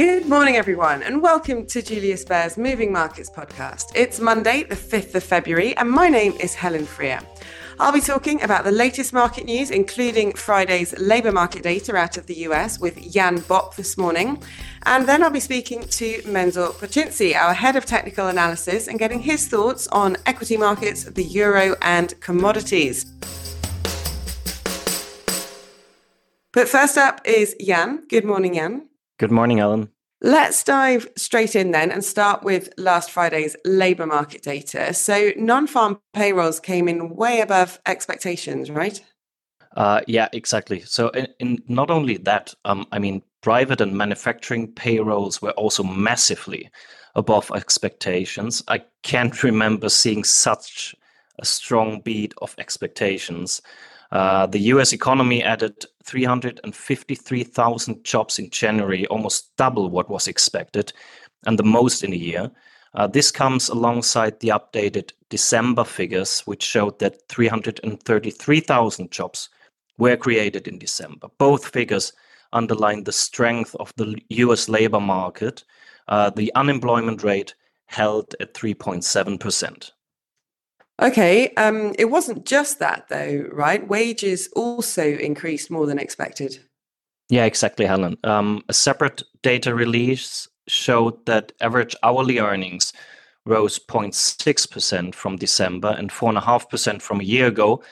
Good morning, everyone, and welcome to Julius Baer's Moving Markets podcast. It's Monday, the 5th of February, and my name is Helen Freer. I'll be talking about the latest market news, including Friday's labour market data out of the US with Jan Bopp this morning. And then I'll be speaking to Mensur Pocinci, our head of technical analysis, and getting his thoughts on equity markets, the euro, and commodities. But first up is Jan. Good morning, Jan. Good morning, Ellen. Let's dive straight in then and start with last Friday's labour market data. So, non farm payrolls came in way above expectations, right? Uh, yeah, exactly. So, in, in not only that, um, I mean, private and manufacturing payrolls were also massively above expectations. I can't remember seeing such a strong beat of expectations. Uh, the US economy added 353,000 jobs in January, almost double what was expected, and the most in a year. Uh, this comes alongside the updated December figures, which showed that 333,000 jobs were created in December. Both figures underline the strength of the US labor market. Uh, the unemployment rate held at 3.7%. Okay, um, it wasn't just that though, right? Wages also increased more than expected. Yeah, exactly, Helen. Um, a separate data release showed that average hourly earnings rose 0.6% from December and 4.5% from a year ago,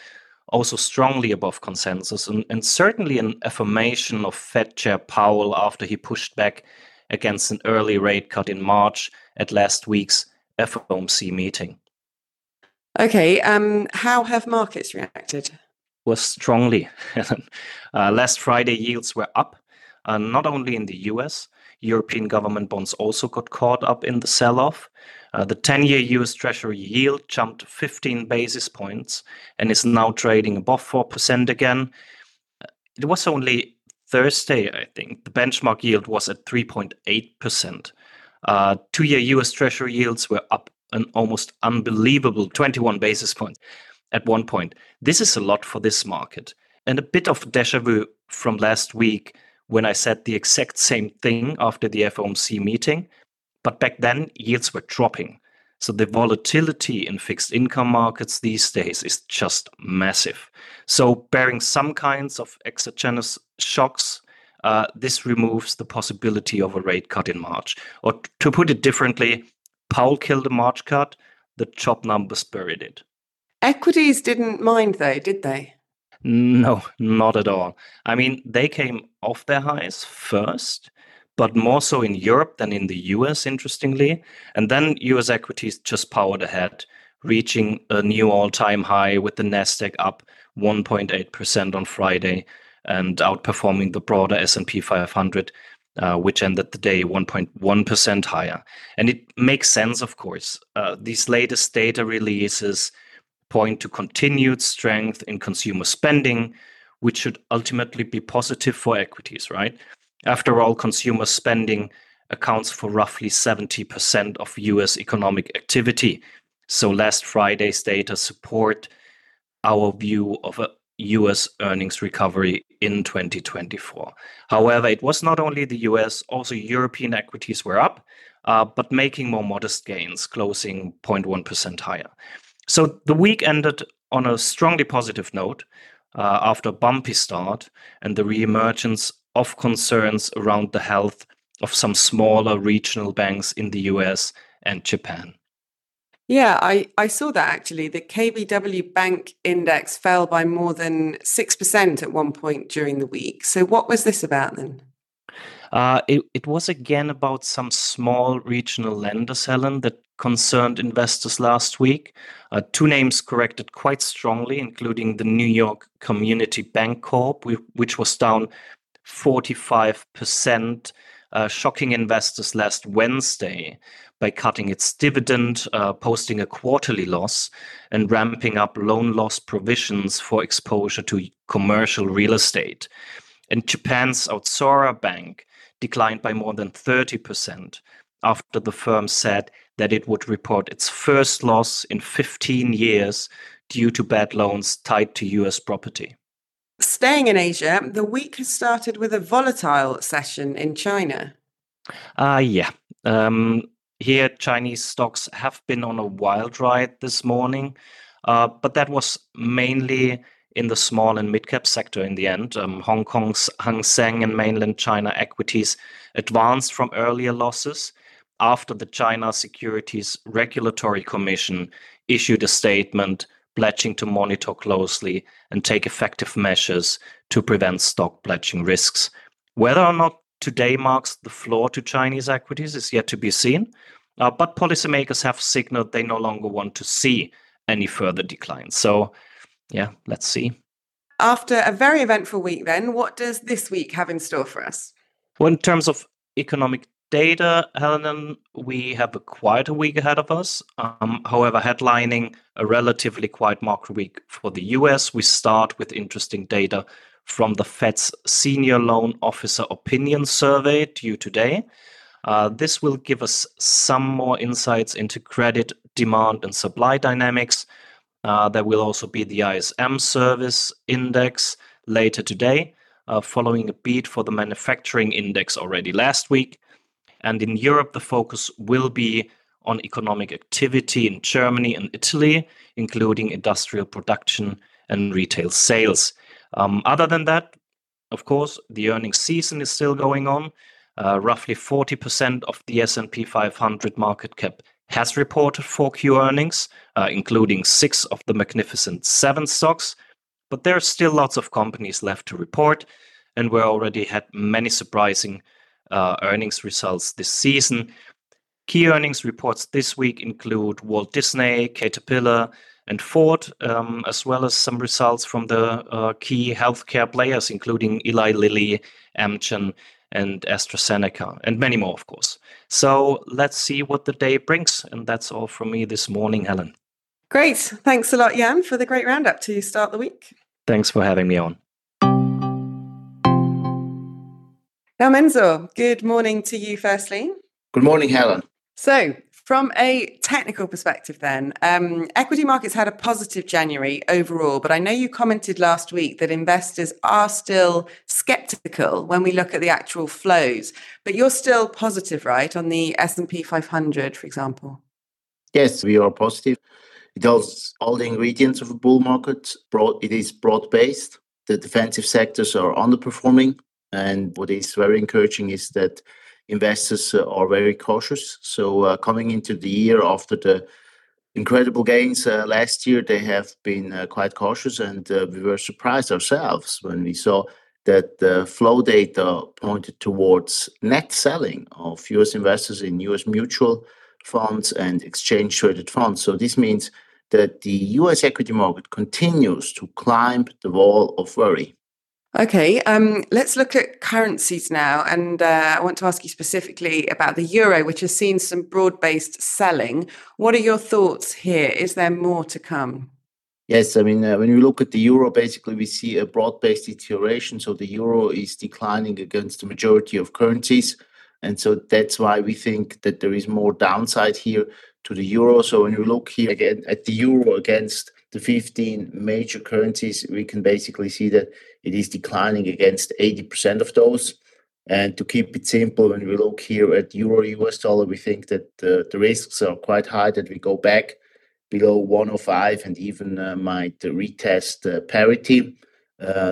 also strongly above consensus, and, and certainly an affirmation of Fed Chair Powell after he pushed back against an early rate cut in March at last week's FOMC meeting. Okay, um, how have markets reacted? Was strongly. uh, last Friday, yields were up, uh, not only in the US. European government bonds also got caught up in the sell off. Uh, the 10 year US Treasury yield jumped 15 basis points and is now trading above 4% again. It was only Thursday, I think. The benchmark yield was at 3.8%. Uh, two year US Treasury yields were up an almost unbelievable 21 basis points at one point. This is a lot for this market. And a bit of deja vu from last week when I said the exact same thing after the FOMC meeting. But back then, yields were dropping. So the volatility in fixed income markets these days is just massive. So, bearing some kinds of exogenous shocks, uh, this removes the possibility of a rate cut in March. Or to put it differently, Powell killed a March cut, the job numbers buried it. Equities didn't mind though, did they? No, not at all. I mean, they came off their highs first, but more so in Europe than in the US, interestingly. And then US equities just powered ahead, reaching a new all time high with the NASDAQ up 1.8% on Friday and outperforming the broader S&P 500 uh, which ended the day 1.1% higher. And it makes sense, of course. Uh, these latest data releases point to continued strength in consumer spending, which should ultimately be positive for equities, right? After all, consumer spending accounts for roughly 70% of US economic activity. So last Friday's data support our view of a US earnings recovery in 2024. However, it was not only the US, also European equities were up, uh, but making more modest gains, closing 0.1% higher. So the week ended on a strongly positive note uh, after a bumpy start and the reemergence of concerns around the health of some smaller regional banks in the US and Japan. Yeah, I, I saw that actually. The KBW Bank Index fell by more than 6% at one point during the week. So, what was this about then? Uh, it, it was again about some small regional lenders, Helen, that concerned investors last week. Uh, two names corrected quite strongly, including the New York Community Bank Corp, which was down 45%, uh, shocking investors last Wednesday by cutting its dividend, uh, posting a quarterly loss, and ramping up loan loss provisions for exposure to commercial real estate. And Japan's Aozora Bank declined by more than 30% after the firm said that it would report its first loss in 15 years due to bad loans tied to US property. Staying in Asia, the week has started with a volatile session in China. Uh, yeah. Um, here, Chinese stocks have been on a wild ride this morning, uh, but that was mainly in the small and mid cap sector in the end. Um, Hong Kong's Hang Seng and mainland China equities advanced from earlier losses after the China Securities Regulatory Commission issued a statement pledging to monitor closely and take effective measures to prevent stock pledging risks. Whether or not today marks the floor to Chinese equities is yet to be seen, uh, but policymakers have signaled they no longer want to see any further decline. So, yeah, let's see. After a very eventful week, then, what does this week have in store for us? Well, in terms of economic data, Helen, we have a quieter week ahead of us. Um, however, headlining a relatively quiet market week for the US, we start with interesting data from the Fed's Senior Loan Officer Opinion Survey due today. Uh, this will give us some more insights into credit demand and supply dynamics. Uh, there will also be the ISM service index later today, uh, following a beat for the manufacturing index already last week. And in Europe, the focus will be on economic activity in Germany and Italy, including industrial production and retail sales. Um, other than that, of course, the earnings season is still going on. Uh, roughly 40% of the S&P 500 market cap has reported 4Q earnings, uh, including six of the magnificent seven stocks. But there are still lots of companies left to report, and we already had many surprising earnings results this season. Key earnings reports this week include Walt Disney, Caterpillar, and Ford, um, as well as some results from the uh, key healthcare players, including Eli Lilly, Amgen, and AstraZeneca, and many more, of course. So let's see what the day brings. And that's all from me this morning, Helen. Great. Thanks a lot, Jan, for the great roundup to start the week. Thanks for having me on. Now, Mensur, good morning to you firstly. Good morning, Helen. So, from a technical perspective, then, um, equity markets had a positive January overall, but I know you commented last week that investors are still skeptical when we look at the actual flows. But you're still positive, right, on the S and P 500, for example? Yes, we are positive. It has all the ingredients of a bull market. Broad, it is broad based. The defensive sectors are underperforming. And what is very encouraging is that investors uh, are very cautious. So uh, coming into the year after the incredible gains uh, last year, they have been uh, quite cautious, and uh, we were surprised ourselves when we saw that the flow data pointed towards net selling of U.S. investors in U.S. mutual funds and exchange traded funds. So this means that the U.S. equity market continues to climb the wall of worry. Okay, um, let's look at currencies now. And uh, I want to ask you specifically about the euro, which has seen some broad based selling. What are your thoughts here? Is there more to come? Yes, I mean, uh, when we look at the euro, basically we see a broad based deterioration. So the euro is declining against the majority of currencies. And so that's why we think that there is more downside here to the euro. So when you look here again at the euro against the 15 major currencies, we can basically see that it is declining against 80% of those. And to keep it simple, when we look here at euro US dollar, we think that the risks are quite high that we go back below 105 and even uh, might retest uh, parity.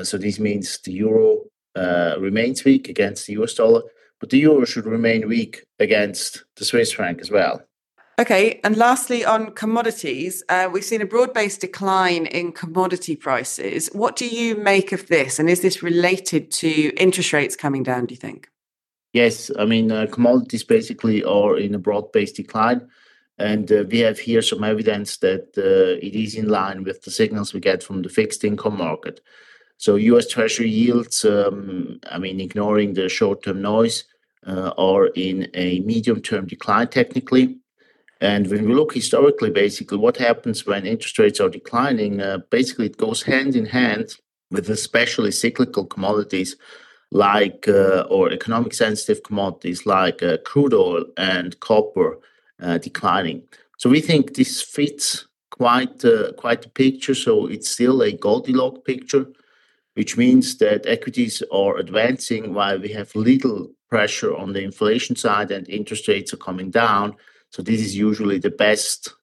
So this means the euro uh, remains weak against the US dollar, but the euro should remain weak against the Swiss franc as well. Okay, and lastly, on commodities, uh, we've seen a broad based decline in commodity prices. What do you make of this? And is this related to interest rates coming down, do you think? Yes, I mean, uh, commodities basically are in a broad based decline. And uh, we have here some evidence that uh, it is in line with the signals we get from the fixed income market. So, US Treasury yields, um, I mean, ignoring the short term noise, uh, are in a medium term decline technically and when we look historically, basically, what happens when interest rates are declining, uh, basically, it goes hand in hand with especially cyclical commodities like, uh, or economic sensitive commodities like uh, crude oil and copper uh, declining. So we think this fits quite, uh, quite the picture. So it's still a Goldilocks picture, which means that equities are advancing while we have little pressure on the inflation side and interest rates are coming down. So this is usually the best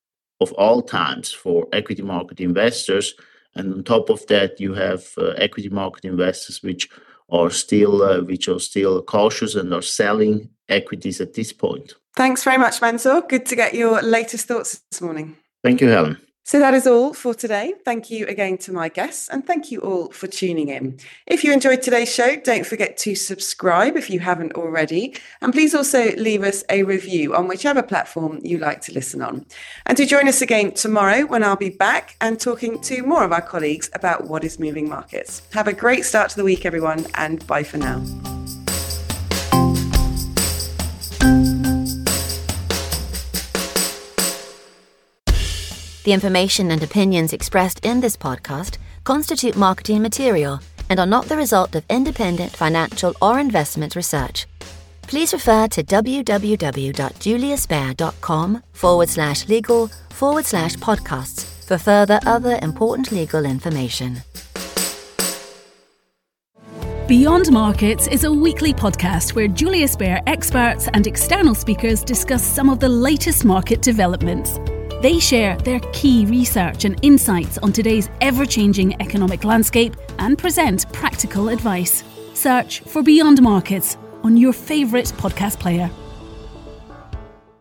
of all times for equity market investors. And on top of that, you have uh, equity market investors which are still uh, which are still cautious and are selling equities at this point. Thanks very much, Mensur. Good to get your latest thoughts this morning. Thank you, Helen. So that is all for today. Thank you again to my guests and thank you all for tuning in. If you enjoyed today's show, don't forget to subscribe if you haven't already. And please also leave us a review on whichever platform you like to listen on. And to join us again tomorrow when I'll be back and talking to more of our colleagues about what is moving markets. Have a great start to the week, everyone, and bye for now. The information and opinions expressed in this podcast constitute marketing material and are not the result of independent financial or investment research. Please refer to www.juliusbaer.com forward slash legal forward slash podcasts for further other important legal information. Beyond Markets is a weekly podcast where Julius Baer experts and external speakers discuss some of the latest market developments. They share their key research and insights on today's ever changing economic landscape and present practical advice. Search for Beyond Markets on your favourite podcast player.